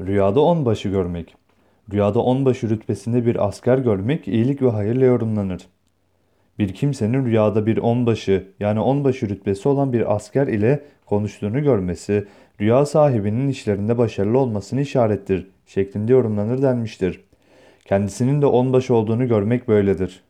Rüyada onbaşı görmek. Rüyada onbaşı rütbesinde bir asker görmek iyilik ve hayırla yorumlanır. Bir kimsenin rüyada bir onbaşı yani onbaşı rütbesi olan bir asker ile konuştuğunu görmesi, rüya sahibinin işlerinde başarılı olmasını işarettir şeklinde yorumlanır denmiştir. Kendisinin de onbaşı olduğunu görmek böyledir.